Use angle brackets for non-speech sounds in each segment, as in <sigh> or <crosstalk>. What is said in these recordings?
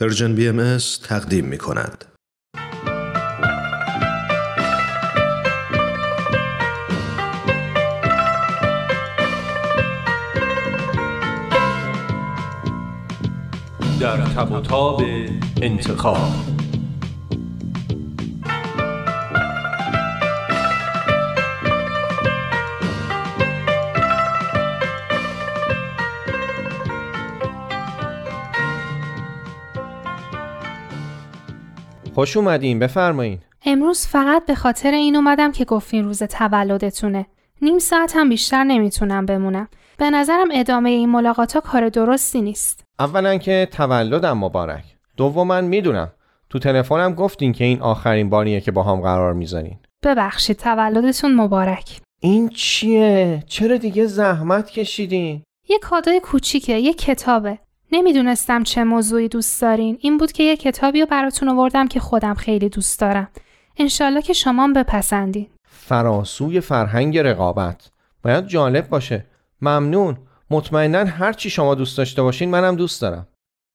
پرژن بی ام تقدیم می کند. در تب انتخاب خوش اومدین بفرمایین امروز فقط به خاطر این اومدم که گفتین روز تولدتونه. نیم ساعت هم بیشتر نمی‌تونم بمونم. به نظرم ادامه این ملاقات کار درستی نیست. اولا که تولدم مبارک دوما می‌دونم تو تلفنم گفتین که این آخرین باریه که با هم قرار می‌ذارین ببخشید تولدتون مبارک. این چیه چرا دیگه زحمت کشیدین یه کادوی کوچیکه، یه کتابه. نمی‌دونستم چه موضوعی دوست دارین. این بود که یه کتابی رو براتون آوردم که خودم خیلی دوست دارم. انشالله که شما هم بپسندین. فراسوی فرهنگ رقابت باید جالب باشه ممنون مطمئنا هر چی شما دوست داشته باشین منم دوست دارم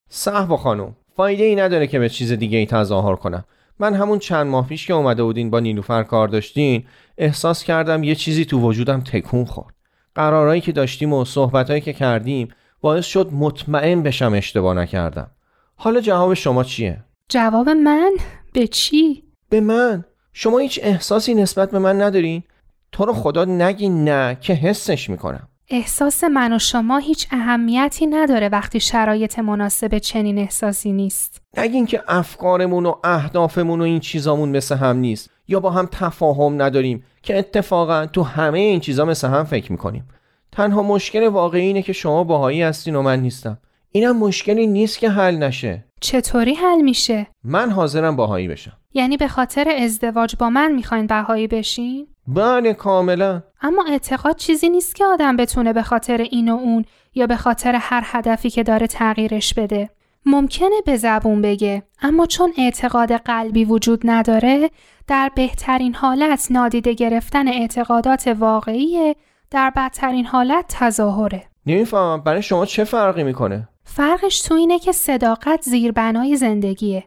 صحبا خانم فایده ای نداره که به چیز دیگه ای تظاهر کنم من همون چند ماه پیش که اومده بودین با نیلوفر کار داشتین احساس کردم یه چیزی تو وجودم تکون خورد قرارایی که داشتیم و صحبتایی که کردیم باعث شد مطمئن بشم اشتباه نکردم. حالا جواب شما چیه؟ جواب من؟ به چی؟ به من. شما هیچ احساسی نسبت به من ندارین؟ تو رو خدا نگی نه که حسش می‌کنم. احساس من و شما هیچ اهمیتی نداره وقتی شرایط مناسب چنین احساسی نیست. نگین که افکارمون و اهدافمون و این چیزامون مثل هم نیست. یا با هم تفاهم نداریم که اتفاقا تو همه این چیزا مثل هم فکر می‌کنیم. تنها مشکل واقعی اینه که شما باهایی هستین و من نیستم اینم مشکلی نیست که حل نشه چطوری حل میشه؟ من حاضرم باهایی بشم یعنی به خاطر ازدواج با من می‌خواین بهایی بشین؟ بله کاملا اما اعتقاد چیزی نیست که آدم بتونه به خاطر این و اون یا به خاطر هر هدفی که داره تغییرش بده. ممکنه به زبون بگه اما چون اعتقاد قلبی وجود نداره در بهترین حالت نادیده گرفتن اعتقادات واقعیه در بدترین حالت تظاهره. نمی‌فهمم برای شما چه فرقی می‌کنه فرقش تو اینه که صداقت زیربنای زندگیه.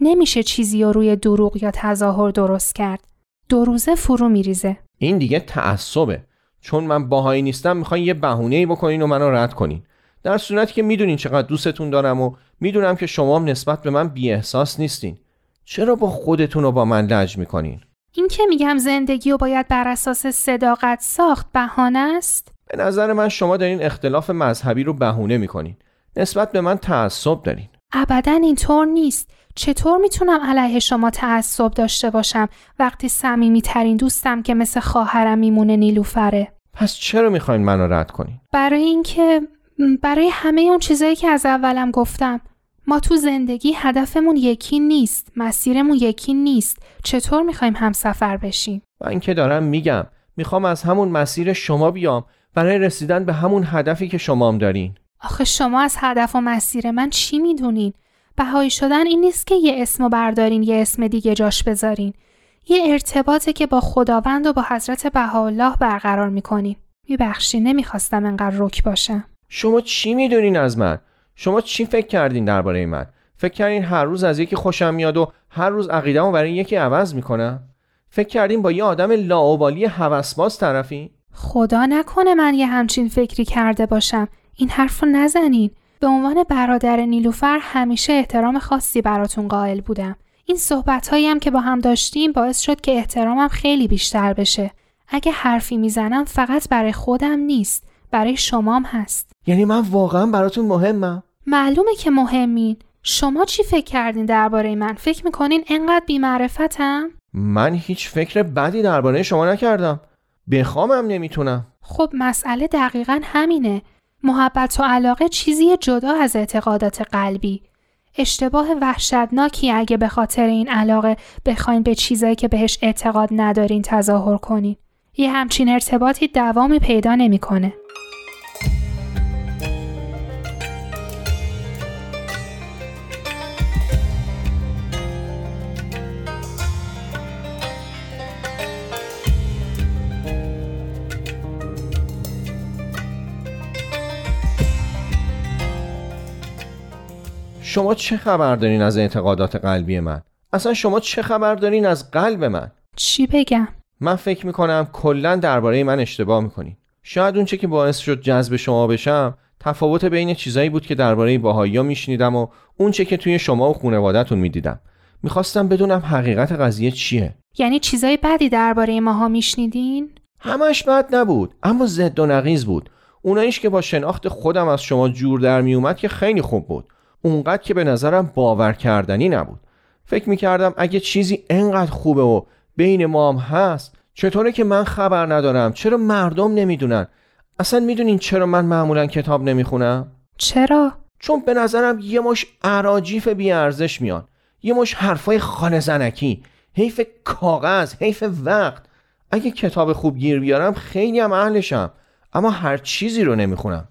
نمیشه چیزی رو روی دروغ یا تظاهر درست کرد. دو روزه فرو میریزه. این دیگه تعصبه چون من باهایی نیستم می‌خواین یه بهونه ای بکنین و منو رد کنین در صورتی که می‌دونین چقدر دوستتون دارم و می‌دونم که شما هم نسبت به من بی احساس نیستین چرا با خودتون و با من لج می‌کنین این که میگم زندگی رو باید بر اساس صداقت ساخت بهانه است؟ به نظر من شما دارین اختلاف مذهبی رو بهونه می‌کنین نسبت به من تعصب دارین ابدا اینطور نیست. چطور می‌تونم علیه شما تعصب داشته باشم وقتی صمیمی ترین دوستم که مثل خواهرم میمونه نیلوفره؟ پس چرا می‌خواین منو رد کنین برای اینکه برای همه اون چیزایی که از اولم گفتم ما تو زندگی هدفمون یکی نیست مسیرمون یکی نیست. چطور می‌خوایم همسفر بشیم؟ من که دارم میگم. می‌خوام از همون مسیر شما بیام. برای رسیدن به همون هدفی که شما هم دارین. آخه شما از هدف و مسیر من چی می‌دونین؟ بهایی شدن این نیست که یه اسمو بردارین یه اسم دیگه جاش بذارین. یه ارتباطه که با خداوند و با حضرت بهاءالله برقرار می‌کنیم میبخشی نمی‌خواستم انقدر رک باشم. شما چی می‌دونین از من؟ شما چی فکر کردین درباره من؟ فکر کردین هر روز از یکی خوشم میاد و هر روز عقیده‌مو برای یکی عوض می‌کنم؟ فکر کردین با یه آدم لاابالی هوسباز طرفی؟ خدا نکنه من یه همچین فکری کرده باشم. این حرف رو نزنین. به عنوان برادر نیلوفر همیشه احترام خاصی براتون قائل بودم. این صحبت هم که با هم داشتیم باعث شد که احترامم خیلی بیشتر بشه. اگه حرفی می‌زنم فقط برای خودم نیست. برای شمام هست. یعنی من واقعا براتون مهمم. معلومه که مهمین. شما چی فکر کردین درباره من؟ فکر می‌کنین انقدر بیمعرفتم؟ من هیچ فکر بدی درباره شما نکردم. بخوامم نمی‌تونم. خب مسئله دقیقا همینه. محبت و علاقه چیزی جدا از اعتقادات قلبی. اشتباه وحشتناکی اگه به خاطر این علاقه بخواین به چیزایی که بهش اعتقاد ندارین تظاهر کنین. یه همچین ارتباطی دوامی پیدا نمی‌کنه. شما چه خبر دارین از اعتقادات قلبی من؟ اصلا شما چه خبر دارین از قلب من؟ چی بگم؟ من فکر می‌کنم کلا درباره من اشتباه می‌کنین. شاید اونچه که باعث شد جذب شما بشم تفاوت بین چیزایی بود که درباره باهایی میشنیدم و اونچه که توی شما و خانوادهتون می‌دیدم. می‌خواستم بدونم حقیقت قضیه چیه. یعنی چیزای بدی درباره ماها میشنیدین؟ همش بد نبود اما ضد و نقیز بود. اوناییش که با شناخت خودم از شما جور در میومد که خیلی خوب بود. اونقدر که به نظرم باور کردنی نبود. فکر می‌کردم اگه چیزی انقدر خوبه و بین ما هم هست چطوره که من خبر ندارم؟ چرا مردم نمی‌دونن؟ اصلا می‌دونین چرا من معمولا کتاب نمی‌خونم؟ چرا؟ چون به نظرم یه مش عراجیف بیارزش میان. یه مش حرفای خانه زنکی. حیف کاغذ حیف وقت. اگه کتاب خوب گیر بیارم خیلی هم اهلشم. اما هر چیزی رو نمی‌خونم.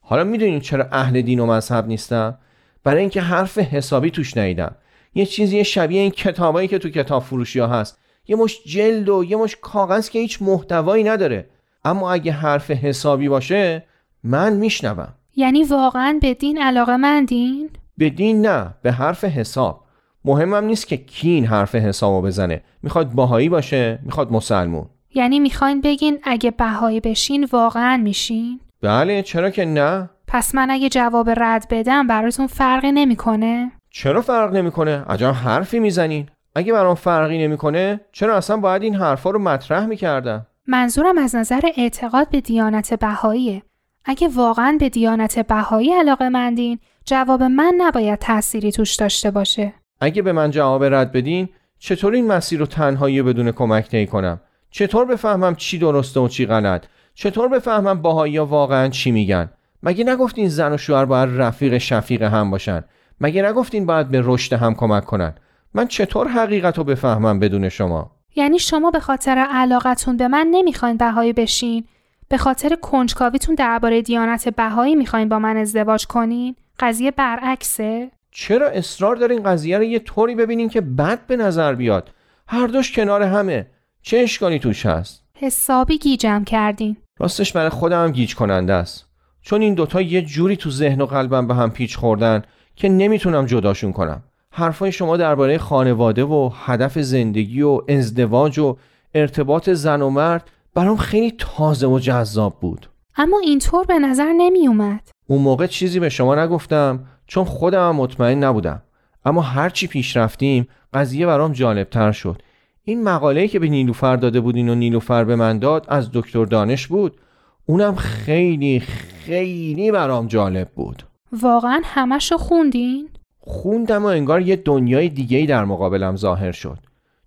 حالا می‌دونین چرا اهل دین و مذهب نیستم برای اینکه حرف حسابی توش نیدم یه چیزی شبیه این کتابایی که تو کتاب فروشی ها هست. یه مش جلد و یه مش کاغذ که هیچ محتوایی نداره. اما اگه حرف حسابی باشه من میشنوم. یعنی واقعا به دین علاقه مندین؟ به دین نه به حرف حساب. مهمم نیست که کی این حرف حسابو بزنه. می‌خواد باهایی باشه می‌خواد مسلمون. یعنی می‌خواین بگین اگه بهایی بشین واقعا میشین؟ بله چرا که نه؟ پس من اگه جواب رد بدم براتون فرقی نمی‌کنه؟ چرا فرق نمی‌کنه؟ عجب حرفی می‌زنین. اگه برام فرقی نمی‌کنه چرا اصلا باید این حرفا رو مطرح می‌کردم؟ منظورم از نظر اعتقاد به دیانت بهاییه. اگه واقعا به دیانت بهایی علاقه مندین جواب من نباید تأثیری توش داشته باشه. اگه به من جواب رد بدین چطور این مسیر رو تنهایی بدون کمک طی کنم؟ چطور بفهمم چی درسته و چی غلط؟ چطور بفهمم باهایی واقعا چی میگن؟ مگه نگفتین زن و شوهر باید رفیق شفیق هم باشن؟ مگه نگفتین باید به رشد هم کمک کنن؟ من چطور حقیقت رو بفهمم بدون شما؟ یعنی شما به خاطر علاقتون به من نمی‌خواین بهایی بشین؟ به خاطر کنجکاویتون درباره دیانت بهایی می‌خواین با من ازدواج کنین؟ قضیه برعکسه؟ چرا اصرار دارین قضیه رو یه طوری ببینین که بد به نظر بیاد؟ هر دوش کنار همه. چه اشکالی توش هست؟ حسابی گیجم کردین. راستش برای خودم هم گیج کننده است. چون این دوتا یه جوری تو ذهن و قلبم به هم پیچ خوردن که نمی‌تونم جداشون کنم. حرفای شما درباره خانواده و هدف زندگی و ازدواج و ارتباط زن و مرد برام خیلی تازه و جذاب بود. اما اینطور به نظر نمی اومد اون موقع چیزی به شما نگفتم چون خودم مطمئن نبودم. اما هرچی پیش رفتیم قضیه برام جالبتر شد. این مقاله‌ای که به نیلوفر داده بودین و نیلوفر به من داد از دکتر دانش بود. اونم خیلی خیلی برام جالب بود. واقعا همشو خوندین؟ خوندم و انگار یه دنیای دیگه‌ای در مقابلم ظاهر شد.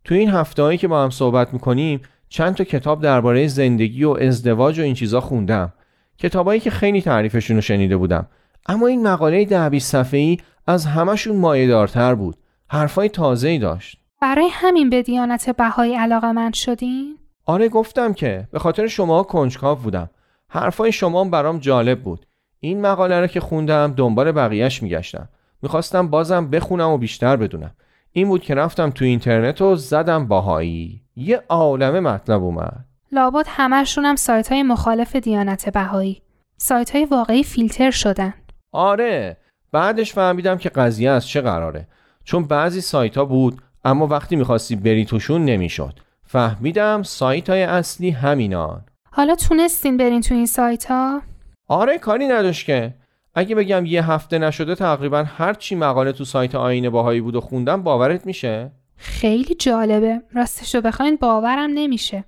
تو این هفتههایی که با هم صحبت می‌کنیم چند تا کتاب درباره زندگی و ازدواج و این چیزا خوندم. کتابایی که خیلی تعریفشون رو شنیده بودم. اما این مقاله ده بیست صفحه‌ای از همشون مایه‌دارتر بود. حرفای تازه‌ای داشت. برای همین به دیانت بهایی علاقه من شدین؟ آره گفتم که به خاطر شما کنجکاو بودم. حرفای شما برام جالب بود. این مقاله رو که خوندم دنبال بقیهش میگشتم. می‌خواستم بازم بخونم و بیشتر بدونم. این بود که رفتم تو اینترنت و زدم باهایی. یه عالمه مطلب اومد. لابد همشون هم سایت های مخالف دیانت بهایی. سایت های واقعی فیلتر شدن. آره. بعدش فهمیدم که قضیه از چه قراره. چون بعضی سایت ها بود اما وقتی می‌خواستی بری توشون نمی‌شد. فهمیدم سایت های اصلی همینان. حالا تونستین برین تو این سایت ها؟ آره کاری نداشت که اگه بگم یه هفته نشده تقریبا هر چی مقاله تو سایت آینه باهایی بود و خوندم باورت میشه؟ خیلی جالبه راستشو بخواین باورم نمیشه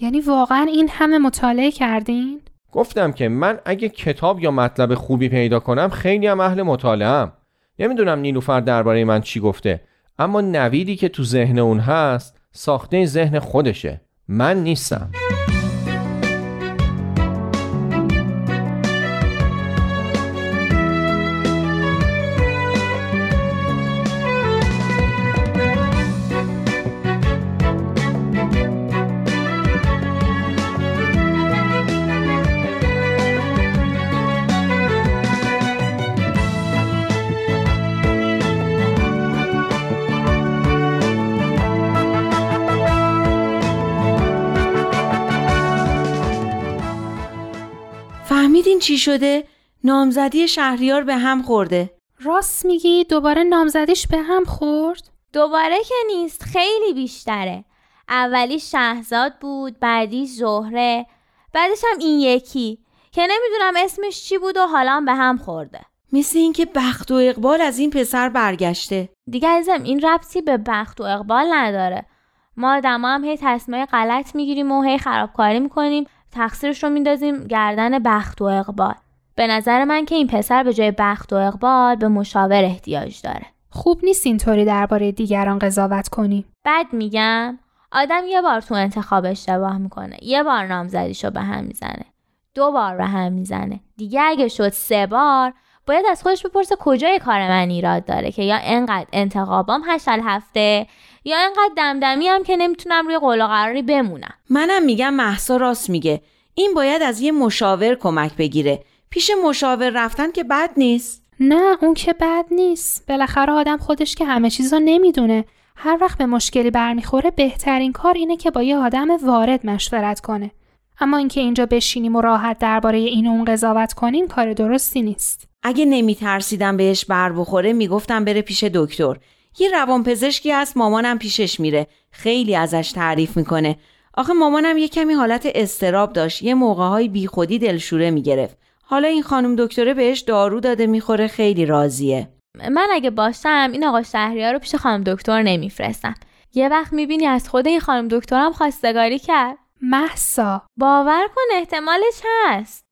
یعنی واقعا این همه مطالعه کردین؟ گفتم که من اگه کتاب یا مطلب خوبی پیدا کنم خیلی هم اهل مطالعه نمی‌دونم نیلوفر درباره من چی گفته اما نویدی که تو ذهن اون هست ساخته ذهن خودشه من نیستم فهمیدین چی شده؟ نامزدی شهریار به هم خورده. راست میگی دوباره نامزدیش به هم خورد؟ دوباره که نیست خیلی بیشتره اولی شهزاد بود بعدی زهره بعدش هم این یکی که نمی‌دونم اسمش چی بود و حالا به هم خورده مثل اینکه بخت و اقبال از این پسر برگشته دیگه ازم این ربطی به بخت و اقبال نداره ما آدم هم هی تصمیم غلط می‌گیریم و هی خرابکاری می‌کنیم تقصیرش رو میندازیم گردن بخت و اقبال. به نظر من که این پسر به جای بخت و اقبال به مشاور احتیاج داره. خوب نیست اینطوری درباره دیگران قضاوت کنی. بد میگم آدم یه بار تو انتخاب اشتباه می‌کنه. یه بار نامزدیشو به هم می‌زنه. دو بار به هم می‌زنه. دیگه اگه شد سه بار باید از خودش بپرسه کجای کار من ایراد داره که یا انقدر انتخابام هشل هفته یا انقدر دمدمی هم که نمی‌تونم روی قول و قراری بمونم. منم میگم محسا راست میگه. این باید از یه مشاور کمک بگیره. پیش مشاور رفتن که بد نیست. نه اون که بد نیست. بالاخره آدم خودش که همه چیزا نمی‌دونه. هر وقت به مشکلی برمیخوره بهترین کار اینه که با یه آدم وارد مشورت کنه. اما اینکه اینجا بشینیم و راحت درباره این و اون قضاوت کنیم کار درستی نیست. اگه نمیترسیدم بهش بر بخوره می‌گفتم بره پیش دکتر. یه روانپزشکی هست مامانم پیشش میره. خیلی ازش تعریف می‌کنه. آخه مامانم یه کمی حالت استراب داشت. یه موقعهای بیخودی دلشوره می‌گرفت. حالا این خانم دکتره بهش دارو داده می‌خوره خیلی راضیه. من اگه باشم این آقا شهریار رو پیش خانم دکتر نمیفرستم. یه وقت می‌بینی از خود این خانم دکترم خواستگاری کرد. محسا. باور کن احتمالش هست.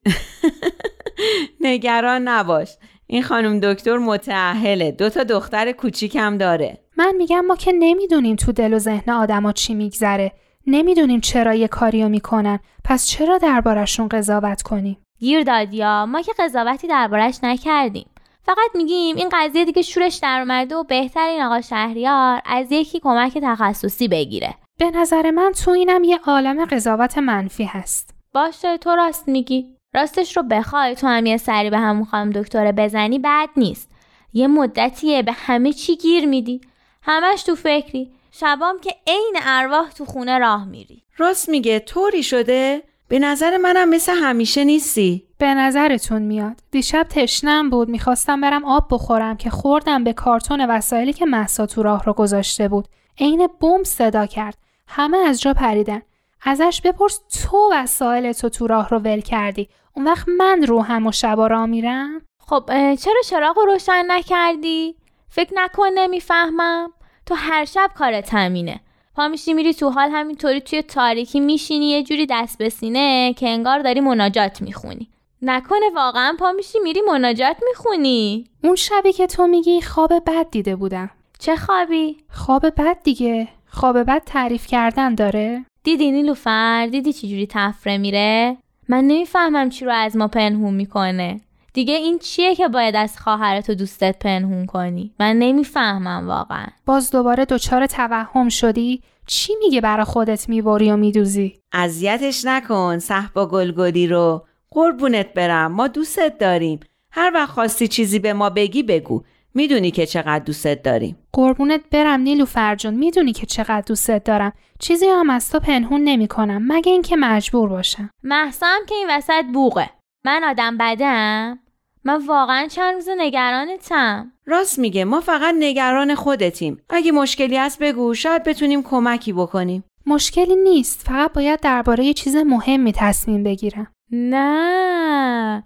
<laughs> نگران نباش. این خانم دکتر متعهله دو تا دختر کوچیکم داره. من میگم ما که نمی‌دونیم تو دل و ذهن آدما چی میگذره. نمی‌دونیم چرا یه کاریو می‌کنن. پس چرا دربارشون قضاوت کنیم؟ گیر دادیا ما که قضاوتی دربارش نکردیم. فقط میگیم این قضیه دیگه شورش در اومده و بهتر این آقا شهریار از یکی کمک تخصصی بگیره. به نظر من تو اینم یه عالم قضاوت منفی هست. باشه تو راست میگی. راستش رو بخوای تو هم یه سری به همون خانم دکتره بزنی بد نیست. یه مدتیه به همه چی گیر میدی. همش تو فکری. شبام که عین ارواح تو خونه راه میری. راست میگه طوری شده؟ به نظر منم مثل همیشه نیستی. به نظرتون میاد. دیشب تشنم بود می‌خواستم برم آب بخورم که خوردم به کارتون وسایلی که محسا تو راه رو گذاشته بود. عین بمب صدا کرد. همه از جا پریدن. ازش بپرس تو وسایل تو تو راه رو ول کردی. اون وقت من رو هم و شبا را میرم. خب چرا چراغ رو روشن نکردی؟ فکر نکن نمی‌فهمم. تو هر شب کارت همینه. پا میشی میری تو حال همینطوری توی تاریکی میشینی یه جوری دست به سینه که انگار داری مناجات می‌خونی. نکنه واقعا پا میشی میری مناجات می‌خونی. اون شبی که تو میگی خواب بد دیده بودم. چه خوابی؟ خواب بد دیگه. خواب بد تعریف کردن داره. دیدی نیلوفر؟ دیدی چجوری تفره میره؟ من نمی‌فهمم چی رو از ما پنهون می‌کنه. دیگه این چیه که باید از خواهرت و دوستت پنهون کنی؟ من نمی‌فهمم واقعا. باز دوباره دچار توهم شدی؟ چی میگه برا خودت می‌بری و میدوزی؟ اذیتش نکن صحبا گلگلی رو. قربونت برم ما دوستت داریم. هر وقت خواستی چیزی به ما بگی بگو. می‌دونی که چقدر دوستت داریم. قربونت برم نیلو فرجون می‌دونی که چقدر دوستت دارم. چیزی هم از تو پنهون نمی کنم مگه اینکه مجبور باشم. محسام که این وسط بوغه. من آدم بدم؟ من واقعا چند روز نگرانتم. راست میگه ما فقط نگران خودتیم. اگه مشکلی هست بگو شاید بتونیم کمکی بکنیم. مشکلی نیست فقط باید درباره یه چیز مهمی تصمیم بگیرم. نه.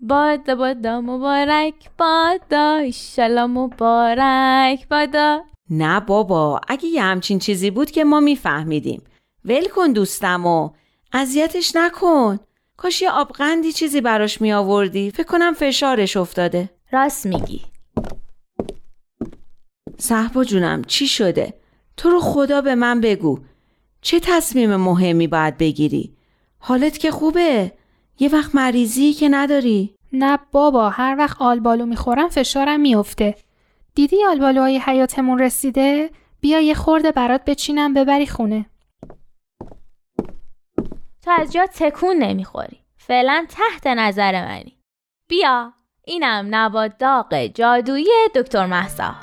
بادا بادا مبارک بادا ایشالا مبارک بادا. نه بابا اگه یه همچین چیزی بود که ما میفهمیدیم. ول کن دوستم و اذیتش نکن. کاش یه آبغندی چیزی براش می آوردی فکر کنم فشارش افتاده. راست میگی. صحبا جونم چی شده؟ تو رو خدا به من بگو. چه تصمیم مهمی باید بگیری؟ حالت که خوبه؟ یه وقت مریضی که نداری؟ نه بابا هر وقت آلبالو می‌خورم فشارم میفته. دیدی آلبالوهای حیاتمون رسیده؟ بیا یه خورده برات بچینم ببری خونه. تو از جا تکون نمی‌خوری. فعلا تحت نظر منی. بیا اینم نبات داغ جادویی دکتر محسا